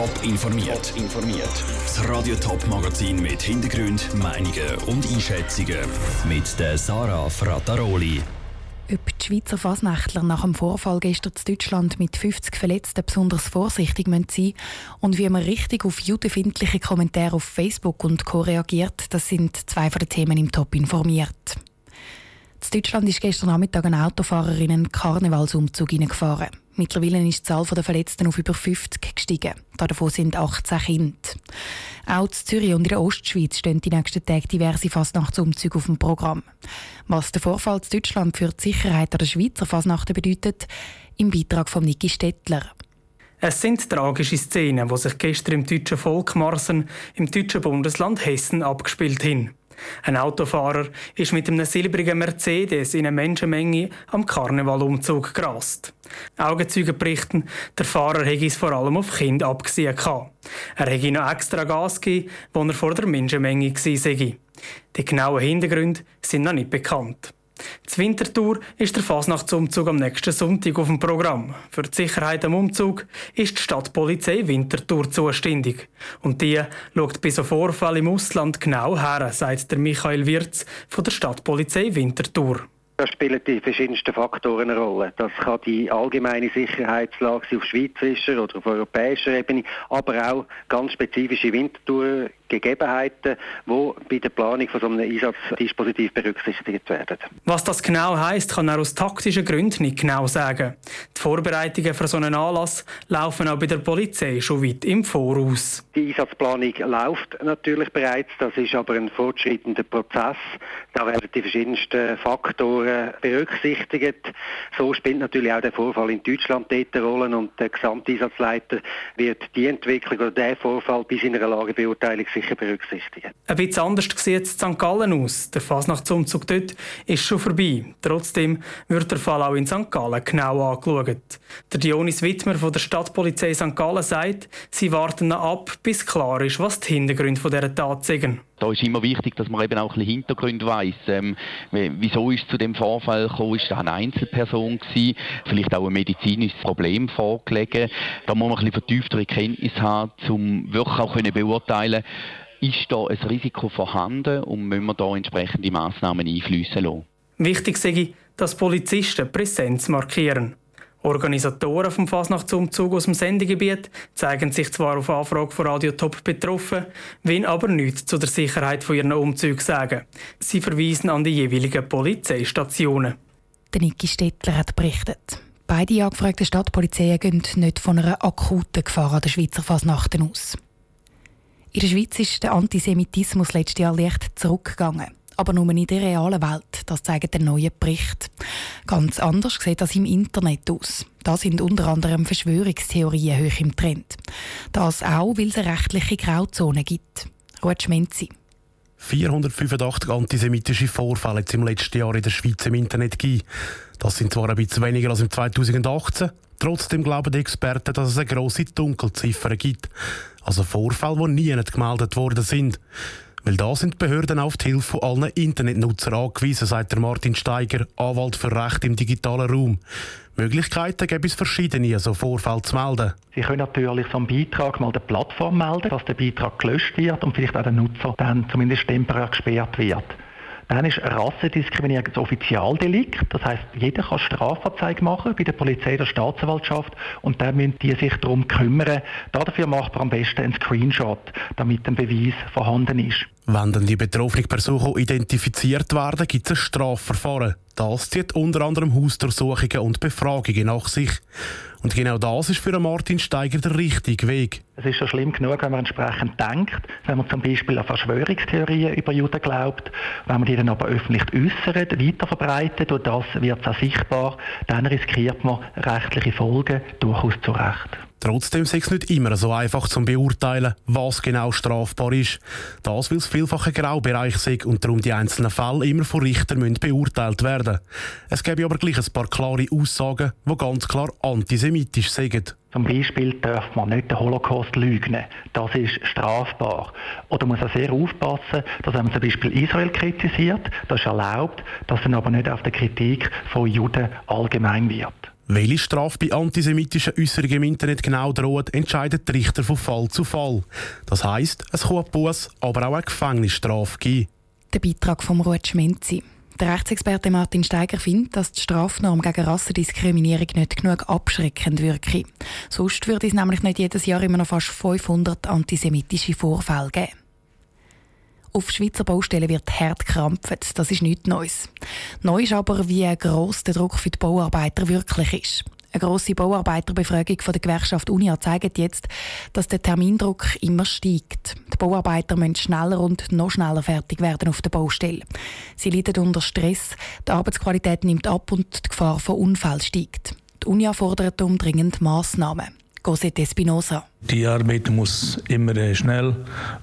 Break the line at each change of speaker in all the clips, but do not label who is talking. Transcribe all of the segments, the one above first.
Top informiert. informiert. Das Radio Top Magazin mit Hintergrund, Meinungen und Einschätzungen mit der Sarah Frataroli.
Ob die Schweizer Fasnächtler nach dem Vorfall gestern in Deutschland mit 50 Verletzten besonders vorsichtig sein müssen und wie man richtig auf judenfindliche Kommentare auf Facebook und Co. reagiert, das sind zwei von den Themen im Top informiert. In Deutschland ist gestern Nachmittag eine Autofahrerin einen Karnevalsumzug hineingefahren. Mittlerweile ist die Zahl der Verletzten auf über 50 gestiegen. Davon sind 18 Kinder. Auch in Zürich und in der Ostschweiz stehen die nächsten Tage diverse Fasnachtsumzüge auf dem Programm. Was der Vorfall in Deutschland für die Sicherheit der Schweizer Fasnachten bedeutet, im Beitrag von Niki Stettler.
Es sind tragische Szenen, die sich gestern im deutschen Volk Marsen im deutschen Bundesland Hessen abgespielt haben. Ein Autofahrer ist mit einem silbrigen Mercedes in eine Menschenmenge am Karnevalumzug gerast. Augenzeuge berichten, der Fahrer hätte es vor allem auf Kind abgesehen. Er hätte noch extra Gas gegeben, als er vor der Menschenmenge war. Die genauen Hintergründe sind noch nicht bekannt. Zur Wintertour ist der Fasnachtsumzug am nächsten Sonntag auf dem Programm. Für die Sicherheit am Umzug ist die Stadtpolizei Wintertour zuständig. Und die schaut bei so Vorfällen im Ausland genau her, sagt der Michael Wirz von der Stadtpolizei Wintertour.
Da spielen die verschiedensten Faktoren eine Rolle. Das kann die allgemeine Sicherheitslage auf schweizerischer oder auf europäischer Ebene, aber auch ganz spezifische Wintertour-Gegebenheiten, die bei der Planung von so einem Einsatzdispositiv berücksichtigt werden.
Was das genau heißt, kann er aus taktischen Gründen nicht genau sagen. Die Vorbereitungen für so einen Anlass laufen auch bei der Polizei schon weit im Voraus.
Die Einsatzplanung läuft natürlich bereits, das ist aber ein fortschreitender Prozess. Da werden die verschiedensten Faktoren berücksichtigt. So spielt natürlich auch der Vorfall in Deutschland dort eine Rolle und der Gesamteinsatzleiter wird die Entwicklung oder den Vorfall bei seiner Lagebeurteilung sicher berücksichtigen.
Ein bisschen anders sieht es in St. Gallen aus. Der Fasnachtsumzug dort ist schon vorbei. Trotzdem wird der Fall auch in St. Gallen genau angeschaut. Der Dionis Wittmer von der Stadtpolizei St. Gallen sagt, sie warten noch ab, bis klar ist, was die Hintergründe dieser Tat sind
da ist immer wichtig, dass man eben auch ein bisschen Hintergrund weiss. Ähm, wieso ist es zu dem Vorfall gekommen? Ist da eine Einzelperson gewesen? Vielleicht auch ein medizinisches Problem vorgelegen? Da muss man ein bisschen vertieftere Kenntnis haben, um wirklich auch können beurteilen ist da ein Risiko vorhanden und müssen wir da entsprechende Massnahmen einfließen lassen.
Wichtig sei, dass Polizisten Präsenz markieren. Organisatoren vom Fasnachtsumzug aus dem Sendegebiet zeigen sich zwar auf Anfrage von Radio Top betroffen, wollen aber nichts zu der Sicherheit von ihren Umzügen sagen. Sie verweisen an die jeweiligen Polizeistationen.
Der Niki Stettler hat berichtet. Beide angefragten Stadtpolizeien gehen nicht von einer akuten Gefahr an der Schweizer Fasnachten aus. In der Schweiz ist der Antisemitismus letztes Jahr leicht zurückgegangen aber nur in der realen Welt. Das zeigt der neue Bericht. Ganz anders sieht das im Internet aus. Da sind unter anderem Verschwörungstheorien hoch im Trend. Das auch, weil es eine rechtliche Grauzone gibt. Ruth Schmenzi.
485 antisemitische Vorfälle im letzten Jahr in der Schweiz im Internet gegeben. Das sind zwar ein bisschen weniger als im 2018, trotzdem glauben die Experten, dass es eine grosse Dunkelziffer gibt. Also Vorfälle, die nie gemeldet worden sind. Weil da sind die Behörden auf die Hilfe von allen Internetnutzern angewiesen, sagt der Martin Steiger, Anwalt für Recht im digitalen Raum. Möglichkeiten gibt es verschiedene, so Vorfälle zu melden.
Sie können natürlich so einen Beitrag mal der Plattform melden, dass der Beitrag gelöscht wird und vielleicht auch der Nutzer dann zumindest temporär gesperrt wird. Dann ist Rassendiskriminierung ein Offizialdelikt. Das heißt, jeder kann Strafanzeige machen bei der Polizei, der Staatsanwaltschaft und dann müssen die sich darum kümmern. Dafür macht man am besten einen Screenshot, damit ein Beweis vorhanden ist.
Wenn dann die betroffene Person identifiziert werden, gibt es ein Strafverfahren. Das zieht unter anderem Hausdurchsuchungen und Befragungen nach sich. Und genau das ist für Martin Steiger der richtige Weg.
Es ist schon schlimm genug, wenn man entsprechend denkt, wenn man zum Beispiel an Verschwörungstheorien über Juden glaubt, wenn man die dann aber öffentlich äußert, weiterverbreitet und das wird auch sichtbar, dann riskiert man rechtliche Folgen durchaus zu Recht.
Trotzdem ist es nicht immer so einfach zu beurteilen, was genau strafbar ist. Das, weil es vielfach ein Graubereich ist und darum die einzelnen Fälle immer von Richtern beurteilt werden Es gäbe aber gleich ein paar klare Aussagen, die ganz klar antisemitisch sind.
Zum Beispiel darf man nicht den Holocaust lügen. Das ist strafbar. Oder man muss auch sehr aufpassen, dass man zum Beispiel Israel kritisiert, das ist erlaubt, dass dann aber nicht auf der Kritik von Juden allgemein wird.
Welche Strafe bei antisemitischen Äußerungen im Internet genau droht, entscheidet der Richter von Fall zu Fall. Das heisst, es kann ein Buß, aber auch eine Gefängnisstrafe geben.
Der Beitrag von Ruud Schmenzi. Der Rechtsexperte Martin Steiger findet, dass die Strafnorm gegen Rassendiskriminierung nicht genug abschreckend wirke. Sonst würde es nämlich nicht jedes Jahr immer noch fast 500 antisemitische Vorfälle geben. Auf Schweizer Baustellen wird hart gekrampft. Das ist nichts Neues. Neu ist aber, wie gross der Druck für die Bauarbeiter wirklich ist. Eine grosse Bauarbeiterbefragung von der Gewerkschaft UNIA zeigt jetzt, dass der Termindruck immer steigt. Die Bauarbeiter müssen schneller und noch schneller fertig werden auf der Baustelle. Sie leiden unter Stress, die Arbeitsqualität nimmt ab und die Gefahr von Unfällen steigt. Die UNIA fordert um dringend Massnahmen. Cosette Espinosa.
Die Arbeit muss immer schnell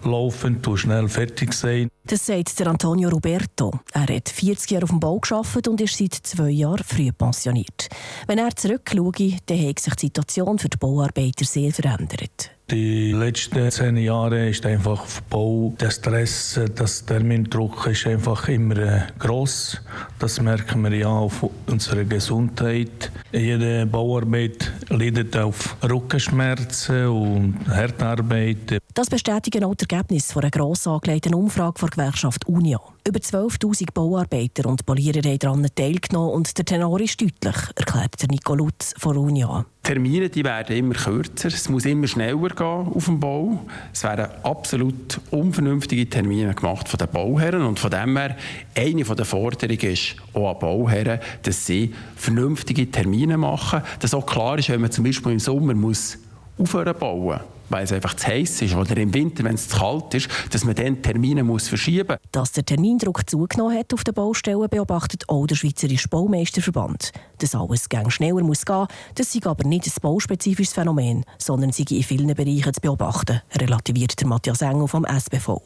laufen und schnell fertig sein.
Das sagt der Antonio Roberto. Er hat 40 Jahre auf dem Bau geschafft und ist seit zwei Jahren früh pensioniert. Wenn er zurückschaue, dann hat sich die Situation für die Bauarbeiter sehr verändert.
Die letzten zehn Jahre ist einfach Bau der Stress, das Termindruck ist einfach immer äh, groß. Das merken wir ja auf unserer Gesundheit. Jede Bauarbeit leidet auf Rückenschmerzen und Härtarbeit.
Das bestätigen auch die Ergebnisse einer gross angelegten Umfrage der Gewerkschaft Unia. Über 12.000 Bauarbeiter und Polierer haben daran teilgenommen und der Tenor ist deutlich, erklärt Nico Lutz von Unia.
Termine die werden immer kürzer, es muss immer schneller gehen auf dem Bau. Es werden absolut unvernünftige Termine gemacht von den Bauherren und von dem her eine der Forderungen ist auch an Bauherren, dass sie vernünftige Termine machen, dass auch klar ist, wenn man zum Beispiel im Sommer muss aufhören bauen weil es einfach zu heiß ist oder im Winter, wenn es zu kalt ist, dass man dann Termine muss verschieben muss.
Dass der Termindruck zugenommen hat auf den Baustellen, beobachtet auch der Schweizerische Baumeisterverband. Dass alles gang schneller muss gehen, das sei aber nicht ein bauspezifisches Phänomen, sondern sei in vielen Bereichen zu beobachten, relativiert der Matthias Engel vom SBV.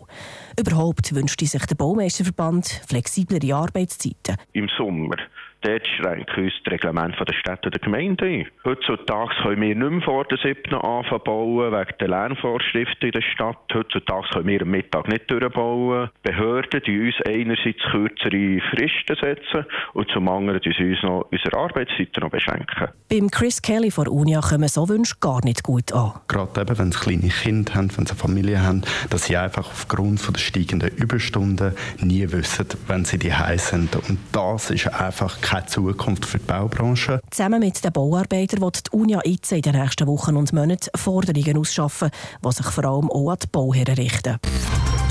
Überhaupt wünschte sich der Baumeisterverband flexiblere Arbeitszeiten.
Im Sommer Dort schränken uns das Reglement der Städte und der Gemeinde ein. Heutzutage können wir nicht mehr vor der 7. anfangen bauen, wegen der Lärmvorschriften in der Stadt. Heutzutage können wir am Mittag nicht durchbauen. Behörden die uns einerseits kürzere Fristen setzen und zum anderen die uns noch unsere Arbeitszeiten noch beschränken.
Beim Chris Kelly von Unia kommen so Wünsche gar nicht gut an.
Gerade eben, wenn sie kleine Kinder haben, wenn sie eine Familie haben, dass sie einfach aufgrund der steigenden Überstunden nie wissen, wenn sie die sind. Und das ist einfach keine Zukunft für die Baubranche.
Zusammen mit den Bauarbeitern wird die Unia jetzt in den nächsten Wochen und Monaten Forderungen ausschaffen, die sich vor allem auch an die Bauherren richten.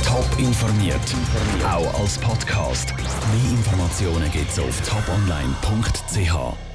Top informiert, auch als Podcast. Mehr Informationen gibt es auf toponline.ch.